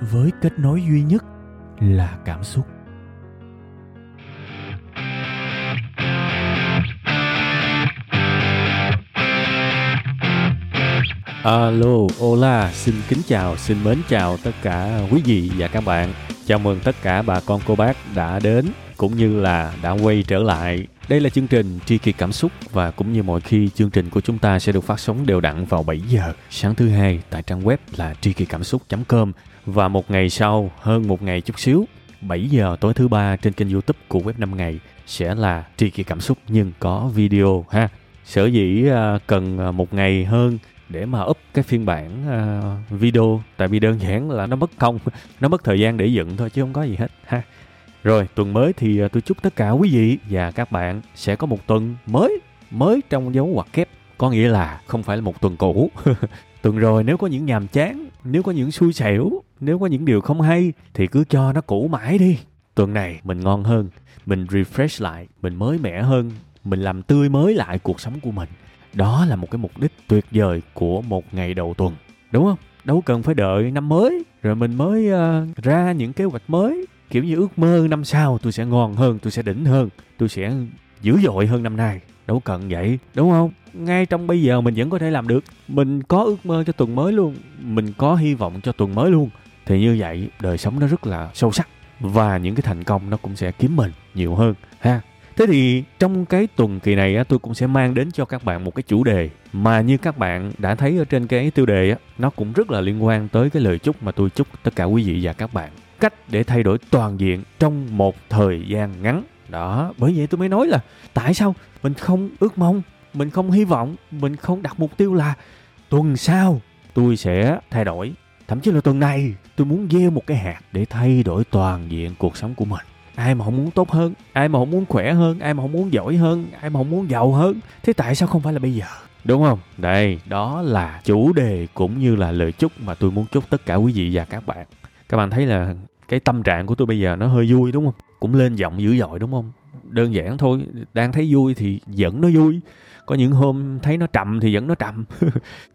với kết nối duy nhất là cảm xúc Alo, hola, xin kính chào, xin mến chào tất cả quý vị và các bạn. Chào mừng tất cả bà con cô bác đã đến cũng như là đã quay trở lại. Đây là chương trình Tri Kỳ Cảm Xúc và cũng như mọi khi chương trình của chúng ta sẽ được phát sóng đều đặn vào 7 giờ sáng thứ hai tại trang web là tri kỳ cảm xúc.com và một ngày sau, hơn một ngày chút xíu, 7 giờ tối thứ ba trên kênh youtube của web 5 ngày sẽ là Tri Kỳ Cảm Xúc nhưng có video ha. Sở dĩ à, cần à, một ngày hơn để mà up cái phiên bản uh, video tại vì đơn giản là nó mất công nó mất thời gian để dựng thôi chứ không có gì hết ha rồi tuần mới thì à, tôi chúc tất cả quý vị và các bạn sẽ có một tuần mới mới trong dấu ngoặc kép. Có nghĩa là không phải là một tuần cũ. Tuần rồi nếu có những nhàm chán nếu có những xui xẻo nếu có những điều không hay thì cứ cho nó cũ mãi đi. Tuần này mình ngon hơn mình refresh lại mình mới mẻ hơn mình làm tươi mới lại cuộc sống của mình. Đó là một cái mục đích tuyệt vời của một ngày đầu tuần đúng không? Đâu cần phải đợi năm mới rồi mình mới uh, ra những kế hoạch mới kiểu như ước mơ năm sau tôi sẽ ngon hơn tôi sẽ đỉnh hơn tôi sẽ dữ dội hơn năm nay. Đâu cần vậy đúng không? Ngay trong bây giờ mình vẫn có thể làm được. Mình có ước mơ cho tuần mới luôn mình có hy vọng cho tuần mới luôn. Thì như vậy đời sống nó rất là sâu sắc và những cái thành công nó cũng sẽ kiếm mình nhiều hơn ha. Thế thì trong cái tuần kỳ này á, tôi cũng sẽ mang đến cho các bạn một cái chủ đề mà như các bạn đã thấy ở trên cái tiêu đề á, nó cũng rất là liên quan tới cái lời chúc mà tôi chúc tất cả quý vị và các bạn. Cách để thay đổi toàn diện trong một thời gian ngắn. Đó, bởi vậy tôi mới nói là tại sao mình không ước mong, mình không hy vọng, mình không đặt mục tiêu là tuần sau tôi sẽ thay đổi. Thậm chí là tuần này tôi muốn gieo một cái hạt để thay đổi toàn diện cuộc sống của mình ai mà không muốn tốt hơn ai mà không muốn khỏe hơn ai mà không muốn giỏi hơn ai mà không muốn giàu hơn thế tại sao không phải là bây giờ đúng không đây đó là chủ đề cũng như là lời chúc mà tôi muốn chúc tất cả quý vị và các bạn các bạn thấy là cái tâm trạng của tôi bây giờ nó hơi vui, đúng không? Cũng lên giọng dữ dội, đúng không? Đơn giản thôi, đang thấy vui thì vẫn nó vui. Có những hôm thấy nó trầm thì vẫn nó trầm.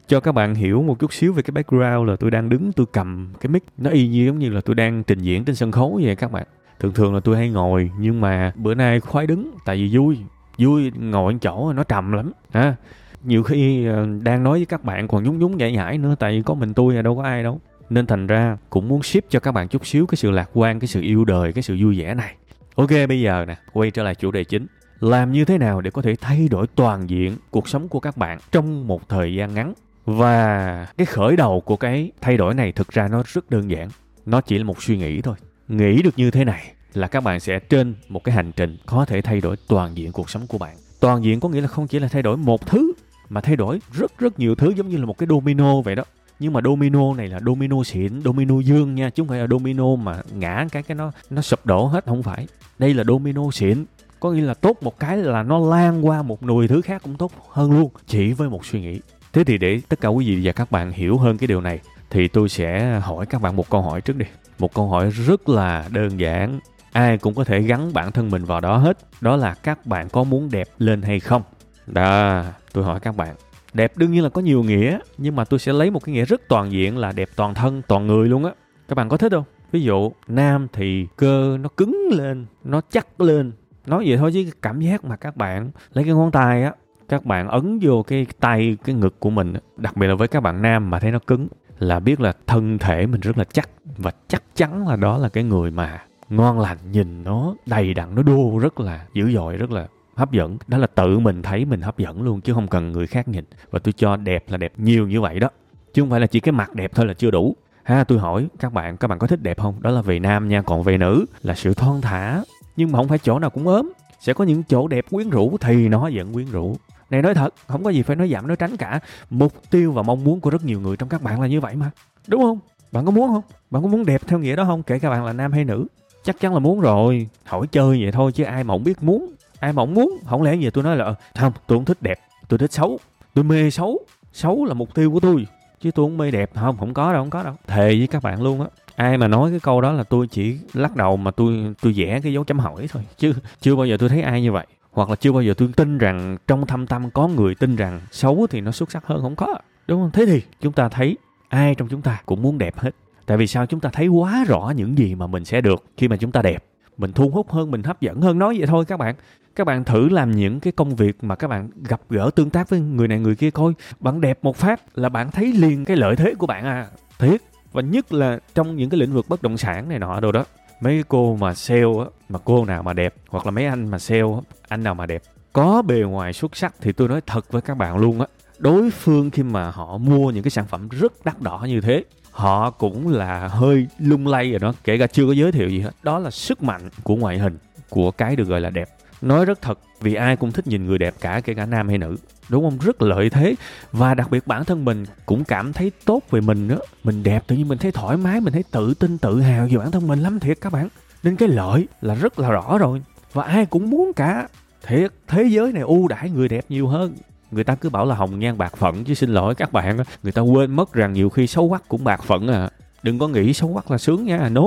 Cho các bạn hiểu một chút xíu về cái background là tôi đang đứng, tôi cầm cái mic. Nó y như giống như là tôi đang trình diễn trên sân khấu vậy các bạn. Thường thường là tôi hay ngồi, nhưng mà bữa nay khoái đứng, tại vì vui. Vui, ngồi chỗ, nó trầm lắm, ha. Nhiều khi ờ, đang nói với các bạn còn nhún nhún nhảy nhảy nữa, tại vì có mình tôi là đâu có ai đâu nên thành ra cũng muốn ship cho các bạn chút xíu cái sự lạc quan, cái sự yêu đời, cái sự vui vẻ này. Ok, bây giờ nè, quay trở lại chủ đề chính. Làm như thế nào để có thể thay đổi toàn diện cuộc sống của các bạn trong một thời gian ngắn? Và cái khởi đầu của cái thay đổi này thực ra nó rất đơn giản. Nó chỉ là một suy nghĩ thôi. Nghĩ được như thế này là các bạn sẽ trên một cái hành trình có thể thay đổi toàn diện cuộc sống của bạn. Toàn diện có nghĩa là không chỉ là thay đổi một thứ, mà thay đổi rất rất nhiều thứ giống như là một cái domino vậy đó nhưng mà domino này là domino xịn, domino dương nha, chứ không phải là domino mà ngã cái cái nó nó sụp đổ hết, không phải. Đây là domino xịn, có nghĩa là tốt một cái là nó lan qua một nùi thứ khác cũng tốt hơn luôn, chỉ với một suy nghĩ. Thế thì để tất cả quý vị và các bạn hiểu hơn cái điều này, thì tôi sẽ hỏi các bạn một câu hỏi trước đi. Một câu hỏi rất là đơn giản, ai cũng có thể gắn bản thân mình vào đó hết, đó là các bạn có muốn đẹp lên hay không? Đó, tôi hỏi các bạn đẹp đương nhiên là có nhiều nghĩa, nhưng mà tôi sẽ lấy một cái nghĩa rất toàn diện là đẹp toàn thân, toàn người luôn á. Các bạn có thích không? Ví dụ, nam thì cơ nó cứng lên, nó chắc lên. Nói vậy thôi chứ cái cảm giác mà các bạn lấy cái ngón tay á, các bạn ấn vô cái tay, cái ngực của mình đặc biệt là với các bạn nam mà thấy nó cứng, là biết là thân thể mình rất là chắc và chắc chắn là đó là cái người mà ngon lành, nhìn nó đầy đặn, nó đô rất là dữ dội, rất là hấp dẫn. Đó là tự mình thấy mình hấp dẫn luôn, chứ không cần người khác nhìn. Và tôi cho đẹp là đẹp nhiều như vậy đó. Chứ không phải là chỉ cái mặt đẹp thôi là chưa đủ. Ha, tôi hỏi các bạn các bạn có thích đẹp không? Đó là về nam nha, còn về nữ là sự thon thả. Nhưng mà không phải chỗ nào cũng ốm. Sẽ có những chỗ đẹp quyến rũ thì nó vẫn quyến rũ. Này, nói thật, không có gì phải nói giảm, nói tránh cả. Mục tiêu và mong muốn của rất nhiều người trong các bạn là như vậy mà. Đúng không? Bạn có muốn không? Bạn có muốn đẹp theo nghĩa đó không? Kể cả bạn là nam hay nữ. Chắc chắn là muốn rồi. Hỏi chơi vậy thôi chứ ai mà không biết muốn ai mà không muốn, không lẽ gì tôi nói là ờ, không, tôi không thích đẹp, tôi thích xấu. Tôi mê xấu xấu là mục tiêu của tôi, chứ tôi không mê đẹp. Không không có đâu, không có đâu. Thề với các bạn luôn á, ai mà nói cái câu đó là tôi chỉ lắc đầu mà tôi tôi vẽ cái dấu chấm hỏi thôi, chứ chưa bao giờ tôi thấy ai như vậy. Hoặc là chưa bao giờ tôi tin rằng trong thâm tâm có người tin rằng xấu thì nó xuất sắc hơn, không có, đúng không? Thế thì chúng ta thấy ai trong chúng ta cũng muốn đẹp hết. Tại vì sao? Chúng ta thấy quá rõ những gì mà mình sẽ được khi mà chúng ta đẹp mình thu hút hơn, mình hấp dẫn hơn. Nói vậy thôi các bạn. Các bạn thử làm những cái công việc mà các bạn gặp gỡ tương tác với người này, người kia coi. Bạn đẹp một phát là bạn thấy liền cái lợi thế của bạn à. Thiệt. Và nhất là trong những cái lĩnh vực bất động sản này nọ đồ đó. Mấy cô mà sale á, mà cô nào mà đẹp, hoặc là mấy anh mà sale anh nào mà đẹp, có bề ngoài xuất sắc thì tôi nói thật với các bạn luôn á, đối phương khi mà họ mua những cái sản phẩm rất đắt đỏ như thế họ cũng là hơi lung lay rồi đó, kể cả chưa có giới thiệu gì hết. Đó là sức mạnh của ngoại hình của cái được gọi là đẹp. Nói rất thật, vì ai cũng thích nhìn người đẹp cả, kể cả nam hay nữ. Đúng không? Rất lợi thế. Và đặc biệt bản thân mình cũng cảm thấy tốt về mình đó mình đẹp tự nhiên mình thấy thoải mái, mình thấy tự tin, tự hào về bản thân mình lắm thiệt các bạn. Nên cái lợi là rất là rõ rồi. Và ai cũng muốn cả. Thiệt, thế giới này ưu đãi người đẹp nhiều hơn người ta cứ bảo là hồng nhan bạc phận chứ xin lỗi các bạn người ta quên mất rằng nhiều khi xấu quắc cũng bạc phận à. Đừng có nghĩ xấu quắc là sướng nha. No,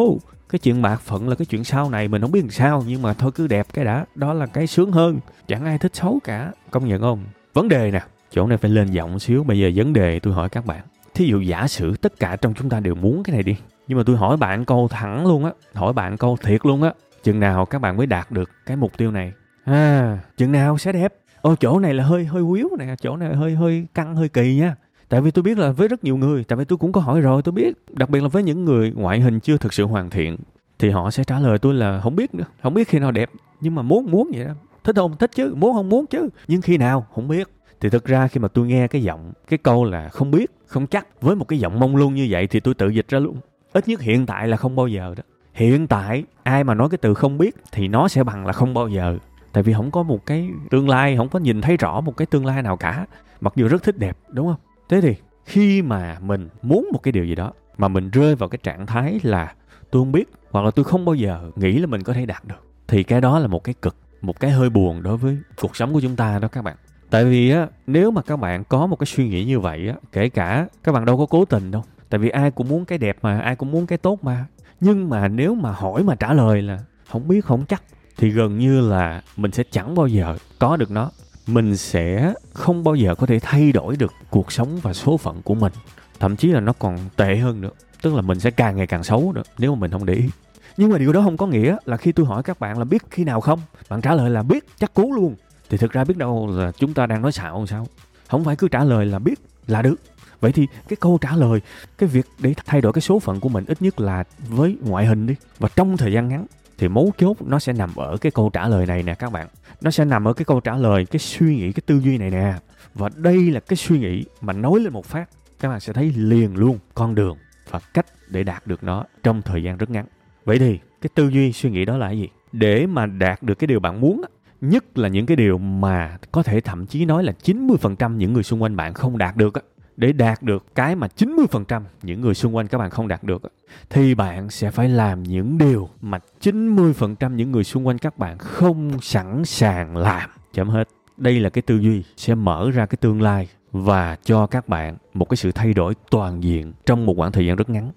cái chuyện bạc phận là cái chuyện sau này mình không biết làm sao, nhưng mà thôi cứ đẹp cái đã, đó là cái sướng hơn. Chẳng ai thích xấu cả. Công nhận không? Vấn đề nè, chỗ này phải lên giọng xíu, bây giờ vấn đề tôi hỏi các bạn. Thí dụ giả sử tất cả trong chúng ta đều muốn cái này đi, nhưng mà tôi hỏi bạn câu thẳng luôn á, hỏi bạn câu thiệt luôn á, chừng nào các bạn mới đạt được cái mục tiêu này? À chừng nào sẽ đẹp? Ô chỗ này là hơi hơi quýu nè, chỗ này hơi hơi căng, hơi kỳ nha. Tại vì tôi biết là với rất nhiều người, tại vì tôi cũng có hỏi rồi, tôi biết, đặc biệt là với những người ngoại hình chưa thực sự hoàn thiện, thì họ sẽ trả lời tôi là không biết nữa, không biết khi nào đẹp, nhưng mà muốn muốn vậy đó. Thích không? Thích chứ, muốn không muốn chứ. Nhưng khi nào? Không biết. Thì thực ra khi mà tôi nghe cái giọng, cái câu là không biết, không chắc với một cái giọng mông lung như vậy thì tôi tự dịch ra luôn. Ít nhất hiện tại là không bao giờ đó. Hiện tại, ai mà nói cái từ không biết thì nó sẽ bằng là không bao giờ tại vì không có một cái tương lai, không có nhìn thấy rõ một cái tương lai nào cả. Mặc dù rất thích đẹp, đúng không? Thế thì khi mà mình muốn một cái điều gì đó, mà mình rơi vào cái trạng thái là tôi không biết, hoặc là tôi không bao giờ nghĩ là mình có thể đạt được, thì cái đó là một cái cực, một cái hơi buồn đối với cuộc sống của chúng ta đó các bạn. Tại vì á, nếu mà các bạn có một cái suy nghĩ như vậy á, kể cả các bạn đâu có cố tình đâu, tại vì ai cũng muốn cái đẹp mà, ai cũng muốn cái tốt mà. Nhưng mà nếu mà hỏi mà trả lời là không biết, không chắc thì gần như là mình sẽ chẳng bao giờ có được nó. Mình sẽ không bao giờ có thể thay đổi được cuộc sống và số phận của mình. Thậm chí là nó còn tệ hơn nữa, tức là mình sẽ càng ngày càng xấu nữa, nếu mà mình không để ý. Nhưng mà điều đó không có nghĩa là khi tôi hỏi các bạn là biết khi nào không? Bạn trả lời là biết, chắc cú luôn. Thì thực ra biết đâu là chúng ta đang nói xạo sao? Không phải cứ trả lời là biết là được. Vậy thì cái câu trả lời, cái việc để thay đổi cái số phận của mình ít nhất là với ngoại hình đi. Và trong thời gian ngắn thì mấu chốt nó sẽ nằm ở cái câu trả lời này nè các bạn. Nó sẽ nằm ở cái câu trả lời, cái suy nghĩ, cái tư duy này nè. Và đây là cái suy nghĩ mà nói lên một phát, các bạn sẽ thấy liền luôn con đường và cách để đạt được nó trong thời gian rất ngắn. Vậy thì, cái tư duy, suy nghĩ đó là cái gì? Để mà đạt được cái điều bạn muốn nhất là những cái điều mà có thể thậm chí nói là 90% những người xung quanh bạn không đạt được để đạt được cái mà 90% những người xung quanh các bạn không đạt được thì bạn sẽ phải làm những điều mà 90% những người xung quanh các bạn không sẵn sàng làm. Chấm hết. Đây là cái tư duy sẽ mở ra cái tương lai và cho các bạn một cái sự thay đổi toàn diện trong một khoảng thời gian rất ngắn.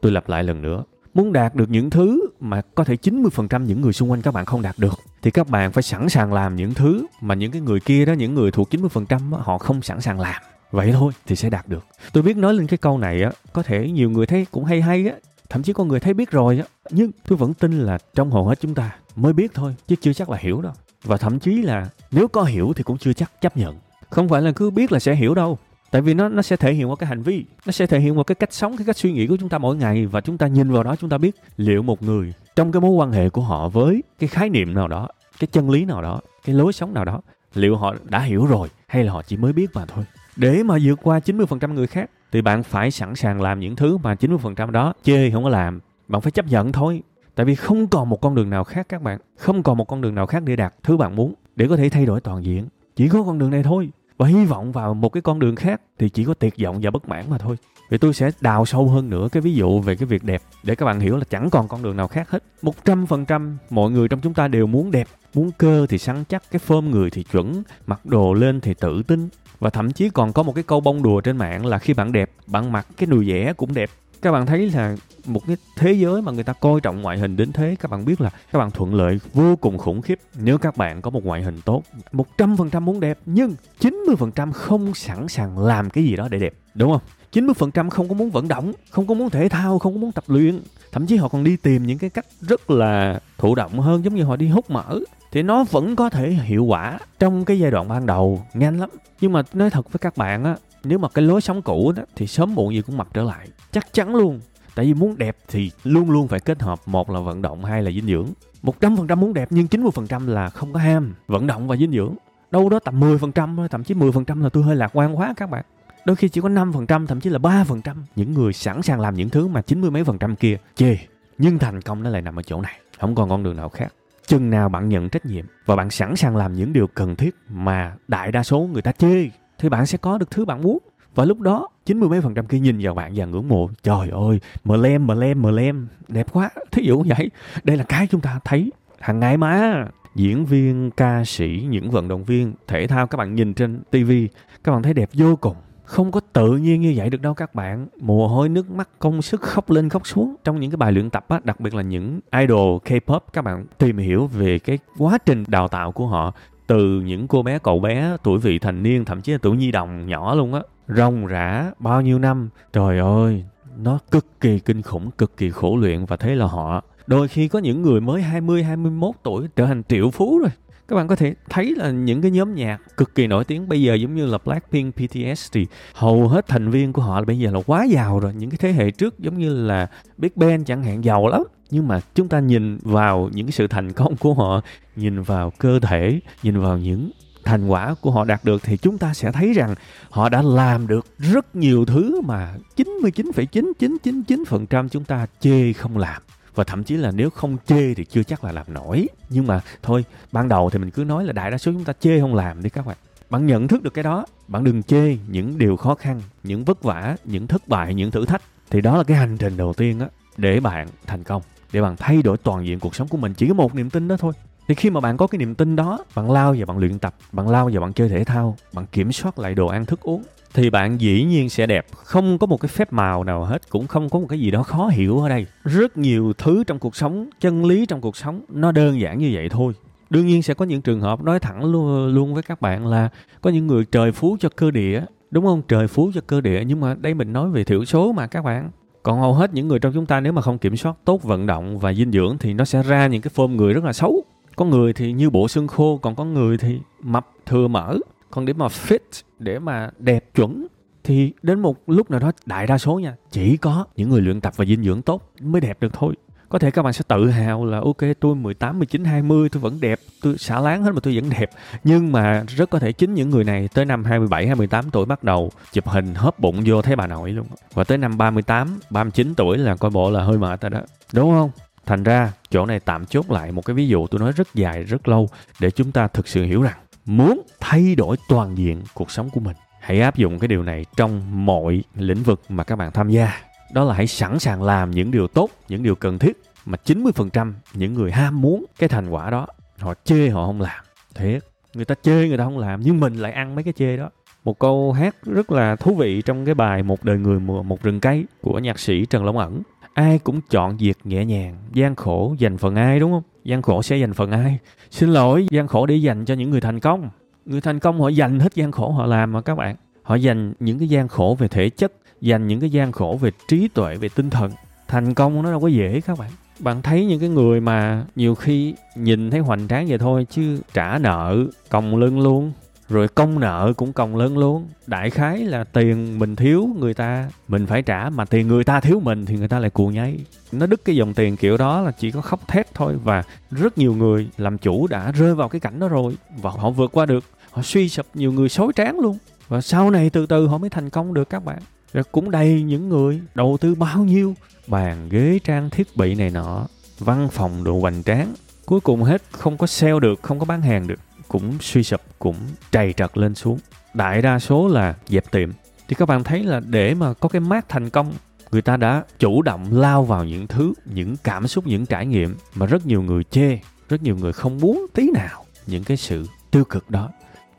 Tôi lặp lại lần nữa. Muốn đạt được những thứ mà có thể 90% những người xung quanh các bạn không đạt được thì các bạn phải sẵn sàng làm những thứ mà những cái người kia đó, những người thuộc 90% họ không sẵn sàng làm vậy thôi thì sẽ đạt được. Tôi biết nói lên cái câu này á, có thể nhiều người thấy cũng hay hay á, thậm chí có người thấy biết rồi á, nhưng tôi vẫn tin là trong hầu hết chúng ta mới biết thôi, chứ chưa chắc là hiểu đâu. Và thậm chí là nếu có hiểu thì cũng chưa chắc chấp nhận. Không phải là cứ biết là sẽ hiểu đâu, tại vì nó nó sẽ thể hiện qua cái hành vi, nó sẽ thể hiện qua cái cách sống, cái cách suy nghĩ của chúng ta mỗi ngày và chúng ta nhìn vào đó chúng ta biết liệu một người trong cái mối quan hệ của họ với cái khái niệm nào đó, cái chân lý nào đó, cái lối sống nào đó, liệu họ đã hiểu rồi hay là họ chỉ mới biết mà thôi để mà vượt qua 90% người khác, thì bạn phải sẵn sàng làm những thứ mà 90% đó chê không có làm. Bạn phải chấp nhận thôi. Tại vì không còn một con đường nào khác, các bạn. Không còn một con đường nào khác để đạt thứ bạn muốn. Để có thể thay đổi toàn diện. Chỉ có con đường này thôi. Và hy vọng vào một cái con đường khác thì chỉ có tuyệt vọng và bất mãn mà thôi. Vậy tôi sẽ đào sâu hơn nữa cái ví dụ về cái việc đẹp để các bạn hiểu là chẳng còn con đường nào khác hết. 100% mọi người trong chúng ta đều muốn đẹp, muốn cơ thì săn chắc, cái phơm người thì chuẩn, mặc đồ lên thì tự tin. Và thậm chí còn có một cái câu bông đùa trên mạng là khi bạn đẹp, bạn mặc cái đùi dẻ cũng đẹp. Các bạn thấy là một cái thế giới mà người ta coi trọng ngoại hình đến thế các bạn biết là các bạn thuận lợi vô cùng khủng khiếp nếu các bạn có một ngoại hình tốt 100% muốn đẹp nhưng 90% không sẵn sàng làm cái gì đó để đẹp đúng không 90% không có muốn vận động, không có muốn thể thao, không có muốn tập luyện. Thậm chí họ còn đi tìm những cái cách rất là thụ động hơn giống như họ đi hút mỡ. Thì nó vẫn có thể hiệu quả trong cái giai đoạn ban đầu, nhanh lắm. Nhưng mà nói thật với các bạn á, nếu mà cái lối sống cũ đó thì sớm muộn gì cũng mập trở lại. Chắc chắn luôn. Tại vì muốn đẹp thì luôn luôn phải kết hợp một là vận động hai là dinh dưỡng. 100% muốn đẹp nhưng 90% là không có ham vận động và dinh dưỡng. Đâu đó tầm 10% thôi, thậm chí 10% là tôi hơi lạc quan quá các bạn đôi khi chỉ có 5% thậm chí là 3% những người sẵn sàng làm những thứ mà 90 mấy phần trăm kia, chê. Nhưng thành công nó lại nằm ở chỗ này. Không còn con đường nào khác. Chừng nào bạn nhận trách nhiệm và bạn sẵn sàng làm những điều cần thiết mà đại đa số người ta chê, thì bạn sẽ có được thứ bạn muốn. Và lúc đó 90 mấy phần trăm kia nhìn vào bạn và ngưỡng mộ. Trời ơi, mờ lem mờ lem mờ lem. Đẹp quá. Thí dụ như vậy. Đây là cái chúng ta thấy hàng ngày mà. Diễn viên, ca sĩ, những vận động viên, thể thao các bạn nhìn trên tivi các bạn thấy đẹp vô cùng không có tự nhiên như vậy được đâu các bạn. Mồ hôi, nước mắt, công sức khóc lên khóc xuống. Trong những cái bài luyện tập á, đặc biệt là những idol, K-pop, các bạn tìm hiểu về cái quá trình đào tạo của họ. Từ những cô bé, cậu bé, tuổi vị thành niên, thậm chí là tuổi nhi đồng nhỏ luôn á. Rong rã bao nhiêu năm? Trời ơi, nó cực kỳ kinh khủng, cực kỳ khổ luyện và thế là họ. Đôi khi có những người mới 20 21 tuổi trở thành triệu phú rồi các bạn có thể thấy là những cái nhóm nhạc cực kỳ nổi tiếng bây giờ giống như là Blackpink, BTS thì hầu hết thành viên của họ bây giờ là quá giàu rồi. Những cái thế hệ trước giống như là Big Bang chẳng hạn giàu lắm. Nhưng mà chúng ta nhìn vào những cái sự thành công của họ nhìn vào cơ thể nhìn vào những thành quả của họ đạt được thì chúng ta sẽ thấy rằng họ đã làm được rất nhiều thứ mà 99,9999% chúng ta chê không làm và thậm chí là nếu không chê thì chưa chắc là làm nổi. Nhưng mà thôi, ban đầu thì mình cứ nói là đại đa số chúng ta chê không làm đi các bạn. Bạn nhận thức được cái đó. Bạn đừng chê những điều khó khăn, những vất vả, những thất bại, những thử thách. Thì đó là cái hành trình đầu tiên á, để bạn thành công. Để bạn thay đổi toàn diện cuộc sống của mình chỉ có một niềm tin đó thôi. Thì khi mà bạn có cái niềm tin đó, bạn lao vào bạn luyện tập, bạn lao vào bạn chơi thể thao, bạn kiểm soát lại đồ ăn thức uống thì bạn dĩ nhiên sẽ đẹp. Không có một cái phép màu nào hết cũng không có một cái gì đó khó hiểu ở đây. Rất nhiều thứ trong cuộc sống chân lý trong cuộc sống nó đơn giản như vậy thôi. Đương nhiên sẽ có những trường hợp nói thẳng luôn, luôn với các bạn là có những người trời phú cho cơ địa đúng không? Trời phú cho cơ địa nhưng mà đây mình nói về thiểu số mà các bạn. Còn hầu hết những người trong chúng ta nếu mà không kiểm soát tốt vận động và dinh dưỡng thì nó sẽ ra những cái form người rất là xấu. Có người thì như bộ xương khô còn có người thì mập thừa mỡ còn để mà fit để mà đẹp chuẩn thì đến một lúc nào đó đại đa số nha chỉ có những người luyện tập và dinh dưỡng tốt mới đẹp được thôi có thể các bạn sẽ tự hào là ok tôi 18, 19, 20 tôi vẫn đẹp, tôi xả láng hết mà tôi vẫn đẹp. Nhưng mà rất có thể chính những người này tới năm 27, 28 tuổi bắt đầu chụp hình hớp bụng vô thấy bà nội luôn. Và tới năm 38, 39 tuổi là coi bộ là hơi mệt rồi đó. Đúng không? Thành ra chỗ này tạm chốt lại một cái ví dụ tôi nói rất dài, rất lâu để chúng ta thực sự hiểu rằng muốn thay đổi toàn diện cuộc sống của mình. Hãy áp dụng cái điều này trong mọi lĩnh vực mà các bạn tham gia. Đó là hãy sẵn sàng làm những điều tốt, những điều cần thiết mà 90% những người ham muốn cái thành quả đó, họ chê họ không làm. Thiệt, người ta chê người ta không làm nhưng mình lại ăn mấy cái chê đó. Một câu hát rất là thú vị trong cái bài một đời người mùa, một rừng cây của nhạc sĩ trần long ẩn ai cũng chọn việc nhẹ nhàng. Gian khổ dành phần ai, đúng không? Gian khổ sẽ dành phần ai. Xin lỗi, gian khổ để dành cho những người thành công. Người thành công họ dành hết gian khổ họ làm mà các bạn. Họ dành những cái gian khổ về thể chất, dành những cái gian khổ về trí tuệ, về tinh thần. Thành công nó đâu có dễ các bạn. Bạn thấy những cái người mà nhiều khi nhìn thấy hoành tráng vậy thôi, chứ trả nợ còng lưng luôn rồi công nợ cũng còng lớn luôn. Đại khái là tiền mình thiếu người ta, mình phải trả. Mà tiền người ta thiếu mình thì người ta lại cuồng nháy. Nó đứt cái dòng tiền kiểu đó là chỉ có khóc thét thôi. Và rất nhiều người làm chủ đã rơi vào cái cảnh đó rồi. Và họ vượt qua được. Họ suy sụp, nhiều người xối tráng luôn. Và sau này từ từ họ mới thành công được các bạn. Rồi cũng đầy những người đầu tư bao nhiêu? Bàn, ghế, trang, thiết bị này nọ, văn phòng, đồ hoành tráng. Cuối cùng hết, không có sale được, không có bán hàng được cũng suy sụp, cũng trầy trật lên xuống. Đại đa số là dẹp tiệm. Thì các bạn thấy là để mà có cái mát thành công, người ta đã chủ động lao vào những thứ, những cảm xúc, những trải nghiệm mà rất nhiều người chê, rất nhiều người không muốn tí nào những cái sự tiêu cực đó.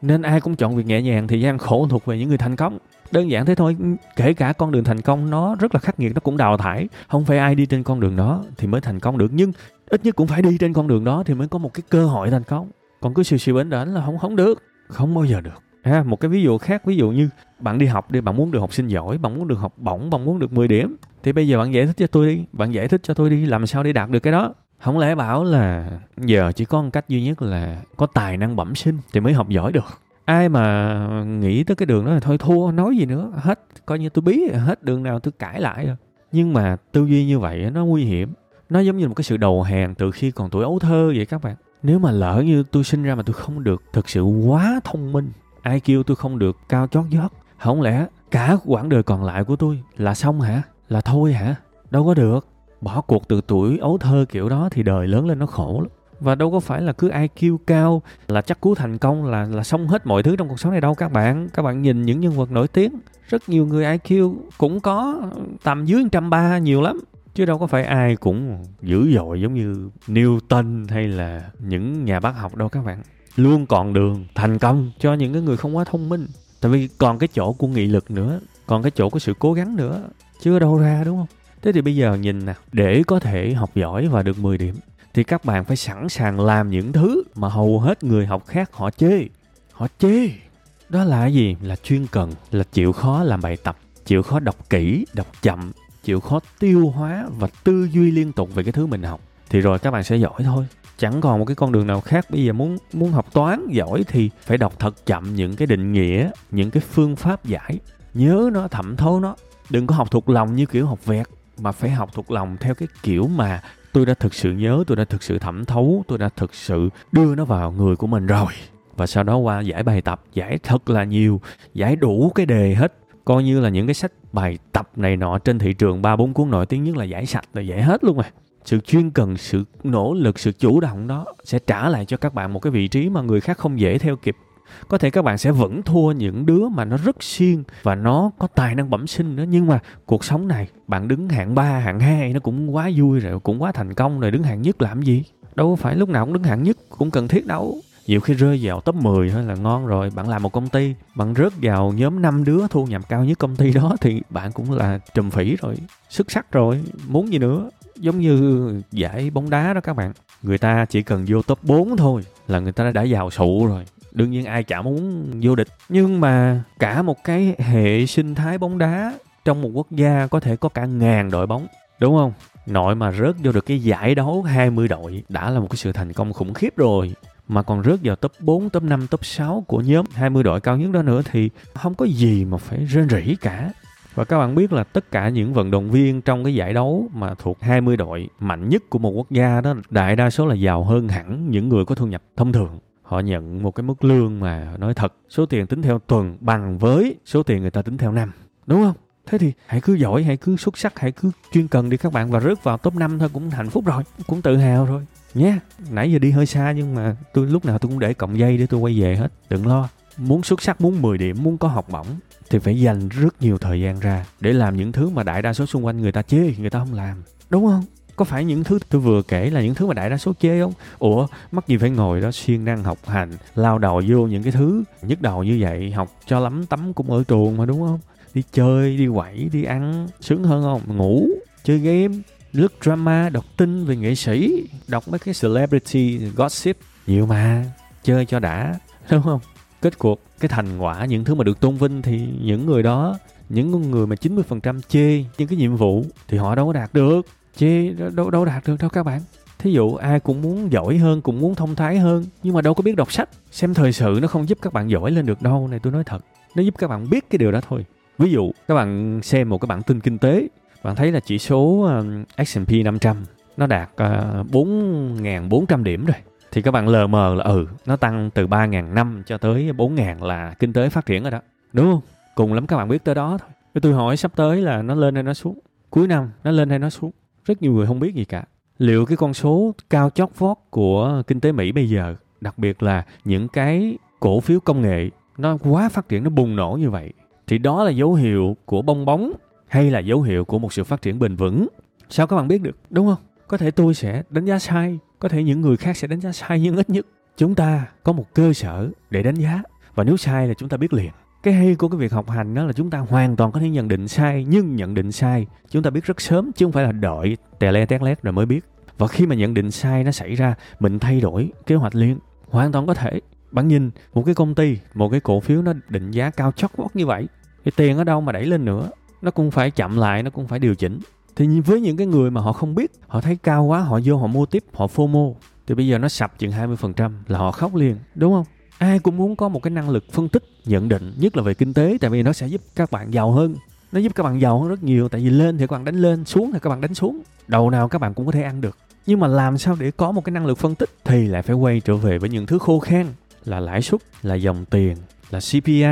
Nên ai cũng chọn việc nhẹ nhàng thì gian khổ thuộc về những người thành công. Đơn giản thế thôi, kể cả con đường thành công nó rất là khắc nghiệt, nó cũng đào thải. Không phải ai đi trên con đường đó thì mới thành công được, nhưng ít nhất cũng phải đi trên con đường đó thì mới có một cái cơ hội thành công còn cứ siêu siêu bến đến là không không được. Không bao giờ được. À, một cái ví dụ khác ví dụ như bạn đi học đi bạn muốn được học sinh giỏi bạn muốn được học bổng bạn muốn được 10 điểm thì bây giờ bạn giải thích cho tôi đi bạn giải thích cho tôi đi làm sao để đạt được cái đó? Không lẽ bảo là giờ chỉ có một cách duy nhất là có tài năng bẩm sinh thì mới học giỏi được? Ai mà nghĩ tới cái đường đó là thôi thua nói gì nữa hết coi như tôi bí hết đường nào tôi cãi lại rồi. Nhưng mà tư duy như vậy nó nguy hiểm. Nó giống như một cái sự đầu hàng từ khi còn tuổi ấu thơ vậy các bạn nếu mà lỡ như tôi sinh ra mà tôi không được thực sự quá thông minh, ai kêu tôi không được cao chót vót, không lẽ cả quãng đời còn lại của tôi là xong hả? Là thôi hả? Đâu có được. Bỏ cuộc từ tuổi ấu thơ kiểu đó thì đời lớn lên nó khổ lắm. Và đâu có phải là cứ IQ cao là chắc cú thành công là là xong hết mọi thứ trong cuộc sống này đâu các bạn. Các bạn nhìn những nhân vật nổi tiếng, rất nhiều người IQ cũng có tầm dưới trăm ba nhiều lắm chứ đâu có phải ai cũng dữ dội giống như Newton hay là những nhà bác học đâu các bạn. Luôn còn đường, thành công cho những cái người không quá thông minh. Tại vì còn cái chỗ của nghị lực nữa, còn cái chỗ của sự cố gắng nữa. Chưa đâu ra, đúng không? Thế thì bây giờ nhìn nè, để có thể học giỏi và được 10 điểm, thì các bạn phải sẵn sàng làm những thứ mà hầu hết người học khác họ chê. Họ chê. Đó là gì? Là chuyên cần, là chịu khó làm bài tập, chịu khó đọc kỹ, đọc chậm chịu khó tiêu hóa và tư duy liên tục về cái thứ mình học, thì rồi các bạn sẽ giỏi thôi. Chẳng còn một cái con đường nào khác. Bây giờ muốn muốn học toán giỏi thì phải đọc thật chậm những cái định nghĩa, những cái phương pháp giải. Nhớ nó, thẩm thấu nó. Đừng có học thuộc lòng như kiểu học vẹt, mà phải học thuộc lòng theo cái kiểu mà tôi đã thực sự nhớ, tôi đã thực sự thẩm thấu, tôi đã thực sự đưa nó vào người của mình rồi. Và sau đó qua giải bài tập, giải thật là nhiều, giải đủ cái đề hết coi như là những cái sách bài tập này nọ trên thị trường ba bốn cuốn nổi tiếng nhất là giải sạch là giải hết luôn rồi sự chuyên cần sự nỗ lực sự chủ động đó sẽ trả lại cho các bạn một cái vị trí mà người khác không dễ theo kịp. Có thể các bạn sẽ vẫn thua những đứa mà nó rất siêng và nó có tài năng bẩm sinh nữa nhưng mà cuộc sống này bạn đứng hạng 3, hạng 2 nó cũng quá vui rồi cũng quá thành công rồi đứng hạng nhất làm gì? Đâu phải lúc nào cũng đứng hạng nhất cũng cần thiết đâu nhiều khi rơi vào top 10 thôi là ngon rồi. Bạn làm một công ty, bạn rớt vào nhóm 5 đứa thu nhập cao nhất công ty đó thì bạn cũng là trùm phỉ rồi, xuất sắc rồi, muốn gì nữa. Giống như giải bóng đá đó các bạn, người ta chỉ cần vô top 4 thôi là người ta đã giàu sụ rồi. Đương nhiên ai chả muốn vô địch. Nhưng mà cả một cái hệ sinh thái bóng đá trong một quốc gia có thể có cả ngàn đội bóng, đúng không? Nội mà rớt vô được cái giải đấu 20 đội đã là một cái sự thành công khủng khiếp rồi mà còn rớt vào top 4, top 5, top 6 của nhóm 20 đội cao nhất đó nữa thì không có gì mà phải rên rỉ cả. Và các bạn biết là tất cả những vận động viên trong cái giải đấu mà thuộc 20 đội mạnh nhất của một quốc gia đó đại đa số là giàu hơn hẳn những người có thu nhập thông thường họ nhận một cái mức lương mà nói thật số tiền tính theo tuần bằng với số tiền người ta tính theo năm đúng không thế thì hãy cứ giỏi, hãy cứ xuất sắc, hãy cứ chuyên cần đi các bạn và rớt vào top 5 thôi, cũng hạnh phúc rồi, cũng tự hào rồi. Nhé yeah. nãy giờ đi hơi xa nhưng mà tôi, lúc nào tôi cũng để cộng dây để tôi quay về hết, đừng lo. Muốn xuất sắc, muốn 10 điểm, muốn có học bổng thì phải dành rất nhiều thời gian ra để làm những thứ mà đại đa số xung quanh người ta chê, người ta không làm. Đúng không? Có phải những thứ tôi vừa kể là những thứ mà đại đa số chê không? Ủa, mắc gì phải ngồi đó siêng năng học hành, lao đầu vô những cái thứ nhức đầu như vậy, học cho lắm tắm cũng ở trường mà, đúng không? Đi chơi, đi quẩy, đi ăn, sướng hơn không? Ngủ, chơi game, lướt drama, đọc tin về nghệ sĩ, đọc mấy cái celebrity, gossip. Nhiều mà, chơi cho đã, đúng không? Kết cuộc, cái thành quả, những thứ mà được tôn vinh thì những người đó, những người mà 90% chê những cái nhiệm vụ thì họ đâu có đạt được. Chê đâu đâu đạt được đâu các bạn. Thí dụ ai cũng muốn giỏi hơn, cũng muốn thông thái hơn, nhưng mà đâu có biết đọc sách. Xem thời sự nó không giúp các bạn giỏi lên được đâu, này tôi nói thật. Nó giúp các bạn biết cái điều đó thôi ví dụ, các bạn xem một cái bản tin kinh tế, bạn thấy là chỉ số S&P 500 nó đạt ờ, 4.400 điểm rồi. Thì các bạn lờ mờ là ừ nó tăng từ 3.000 năm cho tới 4.000 là kinh tế phát triển rồi đó. Đúng không? Cùng lắm các bạn biết tới đó thôi. Tôi hỏi sắp tới là nó lên hay nó xuống? Cuối năm, nó lên hay nó xuống? Rất nhiều người không biết gì cả. Liệu cái con số cao chót vót của kinh tế Mỹ bây giờ, đặc biệt là những cái cổ phiếu công nghệ, nó quá phát triển, nó bùng nổ như vậy thì đó là dấu hiệu của bong bóng hay là dấu hiệu của một sự phát triển bền vững? Sao các bạn biết được? Đúng không? Có thể tôi sẽ đánh giá sai, có thể những người khác sẽ đánh giá sai nhưng ít nhất chúng ta có một cơ sở để đánh giá. Và nếu sai là chúng ta biết liền. Cái hay của cái việc học hành đó là chúng ta hoàn toàn có thể nhận định sai, nhưng nhận định sai chúng ta biết rất sớm chứ không phải là đợi tè le tét lét rồi mới biết. Và khi mà nhận định sai nó xảy ra, mình thay đổi kế hoạch liền, hoàn toàn có thể bạn nhìn một cái công ty, một cái cổ phiếu nó định giá cao chót vót như vậy, thì tiền ở đâu mà đẩy lên nữa, nó cũng phải chậm lại, nó cũng phải điều chỉnh. Thì với những cái người mà họ không biết, họ thấy cao quá, họ vô họ mua tiếp, họ fomo, thì bây giờ nó sập chừng 20% là họ khóc liền, đúng không? Ai cũng muốn có một cái năng lực phân tích, nhận định, nhất là về kinh tế, tại vì nó sẽ giúp các bạn giàu hơn. Nó giúp các bạn giàu hơn rất nhiều, tại vì lên thì các bạn đánh lên, xuống thì các bạn đánh xuống. Đầu nào các bạn cũng có thể ăn được. Nhưng mà làm sao để có một cái năng lực phân tích thì lại phải quay trở về với những thứ khô khan là lãi suất, là dòng tiền, là cpi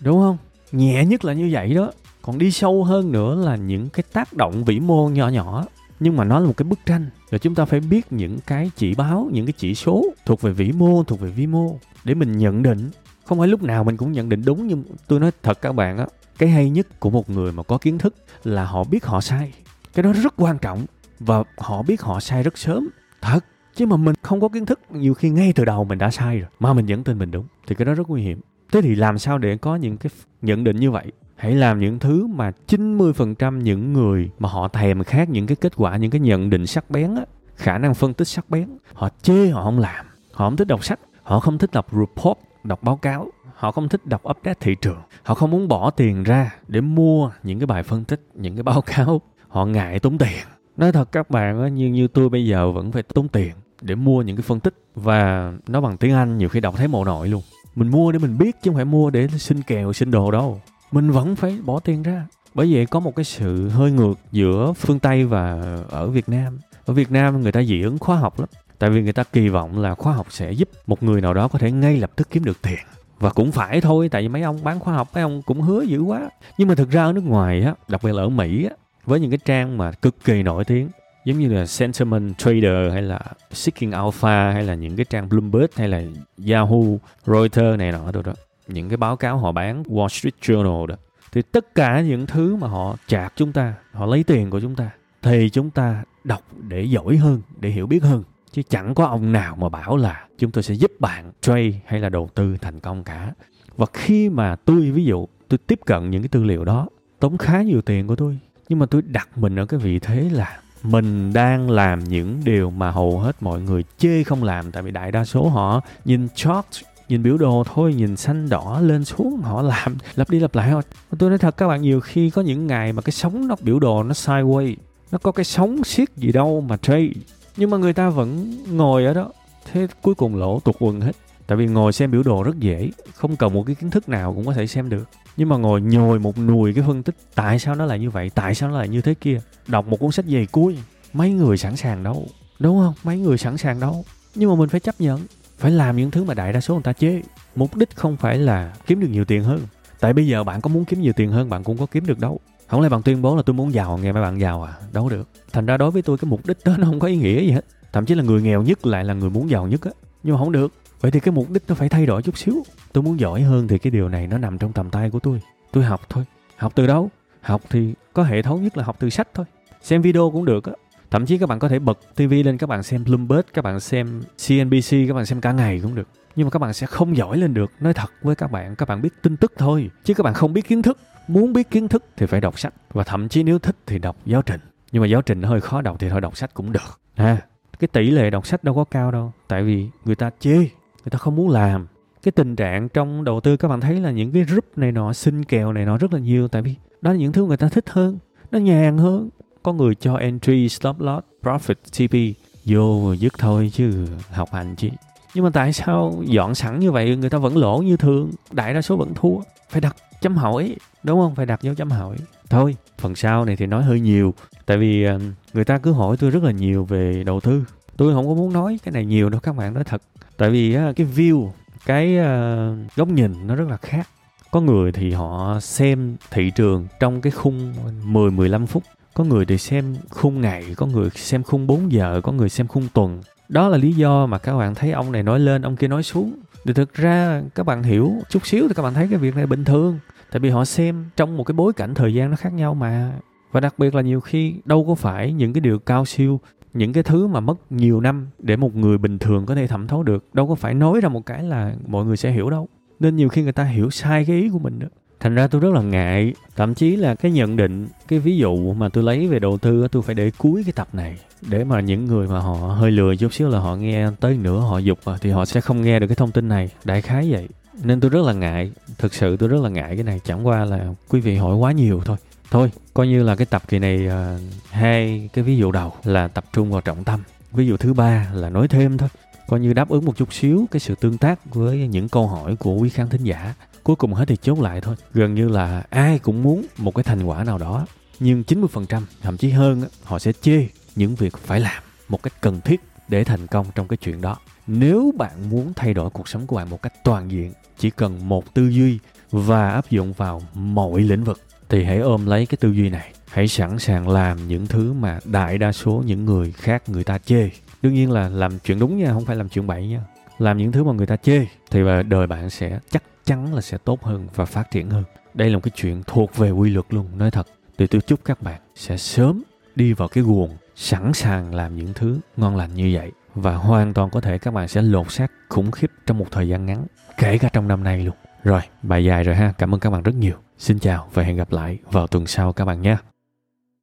đúng không? Nhẹ nhất là như vậy đó. Còn đi sâu hơn nữa là những cái tác động vĩ mô nhỏ nhỏ. Nhưng mà nó là một cái bức tranh rồi chúng ta phải biết những cái chỉ báo, những cái chỉ số thuộc về vĩ mô, thuộc về vi mô để mình nhận định. Không phải lúc nào mình cũng nhận định đúng, nhưng tôi nói thật các bạn á, cái hay nhất của một người mà có kiến thức là họ biết họ sai. Cái đó rất quan trọng và họ biết họ sai rất sớm. Thật chứ mà mình không có kiến thức, nhiều khi ngay từ đầu mình đã sai rồi, mà mình vẫn tin mình đúng, thì cái đó rất nguy hiểm. Thế thì làm sao để có những cái nhận định như vậy? Hãy làm những thứ mà 90% những người mà họ thèm khát những cái kết quả, những cái nhận định sắc bén á, khả năng phân tích sắc bén, họ chê họ không làm, họ không thích đọc sách, họ không thích đọc report, đọc báo cáo, họ không thích đọc update thị trường, họ không muốn bỏ tiền ra để mua những cái bài phân tích, những cái báo cáo, họ ngại tốn tiền. Nói thật các bạn á, như như tôi bây giờ vẫn phải tốn tiền để mua những cái phân tích và nó bằng tiếng anh nhiều khi đọc thấy mồ nội luôn. Mình mua để mình biết chứ không phải mua để xin kèo, xin đồ đâu. Mình vẫn phải bỏ tiền ra. Bởi vậy có một cái sự hơi ngược giữa phương tây và ở việt nam. Ở việt nam người ta dị ứng khoa học lắm. Tại vì người ta kỳ vọng là khoa học sẽ giúp một người nào đó có thể ngay lập tức kiếm được tiền. Và cũng phải thôi, tại vì mấy ông bán khoa học, mấy ông cũng hứa dữ quá. Nhưng mà thực ra ở nước ngoài á, đặc biệt là ở mỹ á, với những cái trang mà cực kỳ nổi tiếng giống như là Sentiment Trader hay là Seeking Alpha hay là những cái trang Bloomberg hay là Yahoo, Reuters này nọ đâu đó. Những cái báo cáo họ bán Wall Street Journal đó. Thì tất cả những thứ mà họ chạc chúng ta họ lấy tiền của chúng ta thì chúng ta đọc để giỏi hơn để hiểu biết hơn. Chứ chẳng có ông nào mà bảo là chúng tôi sẽ giúp bạn trade hay là đầu tư thành công cả. Và khi mà tôi ví dụ tôi tiếp cận những cái tư liệu đó tốn khá nhiều tiền của tôi. Nhưng mà tôi đặt mình ở cái vị thế là mình đang làm những điều mà hầu hết mọi người chê không làm, tại vì đại đa số họ nhìn chart nhìn biểu đồ thôi, nhìn xanh đỏ lên xuống họ làm. Lặp đi lặp lại thôi. Tôi nói thật, các bạn nhiều khi có những ngày mà cái sóng nó, biểu đồ nó sideways, nó có cái sóng siết gì đâu mà trade. Nhưng mà người ta vẫn ngồi ở đó. Thế cuối cùng lỗ tuột quần hết tại vì ngồi xem biểu đồ rất dễ, không cần một cái kiến thức nào cũng có thể xem được. Nhưng mà ngồi nhồi một nùi cái phân tích, tại sao nó lại như vậy, tại sao nó lại như thế kia? Đọc một cuốn sách dày cuối, mấy người sẵn sàng đâu, đúng không? Mấy người sẵn sàng đâu. Nhưng mà mình phải chấp nhận, phải làm những thứ mà đại đa số người ta chế. Mục đích không phải là kiếm được nhiều tiền hơn. Tại bây giờ bạn có muốn kiếm nhiều tiền hơn, bạn cũng có kiếm được đâu. Không lẽ bạn tuyên bố là tôi muốn giàu nghe mấy bạn giàu à? Đâu được. Thành ra đối với tôi, cái mục đích đó nó không có ý nghĩa gì hết. Thậm chí là người nghèo nhất lại là người muốn giàu nhất á. Nhưng mà không được vậy thì cái mục đích nó phải thay đổi chút xíu. Tôi muốn giỏi hơn thì cái điều này nó nằm trong tầm tay của tôi. Tôi học thôi. Học từ đâu? Học thì có hệ thống nhất là học từ sách thôi. Xem video cũng được á. Thậm chí các bạn có thể bật TV lên các bạn xem Bloomberg các bạn xem CNBC các bạn xem cả ngày cũng được. Nhưng mà các bạn sẽ không giỏi lên được. Nói thật với các bạn các bạn biết tin tức thôi. Chứ các bạn không biết kiến thức. Muốn biết kiến thức thì phải đọc sách. Và thậm chí nếu thích thì đọc giáo trình. Nhưng mà giáo trình nó hơi khó đọc thì thôi đọc sách cũng được. Ha? À, cái tỷ lệ đọc sách đâu có cao đâu. Tại vì người ta chê người ta không muốn làm. Cái tình trạng trong đầu tư, các bạn thấy là những cái group này nọ xin kèo này nọ rất là nhiều. Tại vì đó là những thứ người ta thích hơn. Nó nhàn hơn. Có người cho entry, stop loss, profit TP vô dứt thôi chứ học hành chi. Nhưng mà tại sao dọn sẵn như vậy, người ta vẫn lỗ như thường? Đại đa số vẫn thua. Phải đặt chấm hỏi, đúng không? Phải đặt dấu chấm hỏi. Thôi, phần sau này thì nói hơi nhiều. Tại vì ờ, người ta cứ hỏi tôi rất là nhiều về đầu tư tôi không có muốn nói cái này nhiều đâu các bạn nói thật. Tại vì cái view cái uh, góc nhìn nó rất là khác. Có người thì họ xem thị trường trong cái khung 10 15 phút. Có người thì xem khung ngày có người xem khung 4 giờ có người xem khung tuần. Đó là lý do mà các bạn thấy ông này nói lên ông kia nói xuống. Thì thực ra các bạn hiểu chút xíu thì các bạn thấy cái việc này bình thường. Tại vì họ xem trong một cái bối cảnh thời gian nó khác nhau mà. Và đặc biệt là nhiều khi đâu có phải những cái điều cao siêu những cái thứ mà mất nhiều năm để một người bình thường có thể thẩm thấu được đâu có phải nói ra một cái là mọi người sẽ hiểu đâu. Nên nhiều khi người ta hiểu sai cái ý của mình đó. Thành ra tôi rất là ngại thậm chí là cái nhận định cái ví dụ mà tôi lấy về đầu tư tôi phải để cuối cái tập này. Để mà những người mà họ hơi lười chút xíu là họ nghe tới nữa họ dục à, thì họ sẽ không nghe được cái thông tin này. Đại khái vậy. Nên tôi rất là ngại thực sự tôi rất là ngại cái này. Chẳng qua là quý vị hỏi quá nhiều thôi thôi coi như là cái tập kỳ này uh, hai cái ví dụ đầu là tập trung vào trọng tâm. Ví dụ thứ ba là nói thêm thôi. Coi như đáp ứng một chút xíu cái sự tương tác với những câu hỏi của quý khán thính giả. Cuối cùng hết thì chốt lại thôi. Gần như là ai cũng muốn một cái thành quả nào đó nhưng 90% thậm chí hơn họ sẽ chê những việc phải làm một cách cần thiết để thành công trong cái chuyện đó. Nếu bạn muốn thay đổi cuộc sống của bạn một cách toàn diện chỉ cần một tư duy và áp dụng vào mọi lĩnh vực thì hãy ôm lấy cái tư duy này. Hãy sẵn sàng làm những thứ mà đại đa số những người khác người ta chê. Đương nhiên là làm chuyện đúng nha, không phải làm chuyện bậy nha. Làm những thứ mà người ta chê thì đời bạn sẽ chắc chắn là sẽ tốt hơn và phát triển hơn. Đây là một cái chuyện thuộc về quy luật luôn, nói thật. Thì tôi chúc các bạn sẽ sớm đi vào cái guồng sẵn sàng làm những thứ ngon lành như vậy. Và hoàn toàn có thể các bạn sẽ lột xác khủng khiếp trong một thời gian ngắn, kể cả trong năm nay luôn. Rồi, bài dài rồi ha. Cảm ơn các bạn rất nhiều xin chào và hẹn gặp lại vào tuần sau các bạn nhé.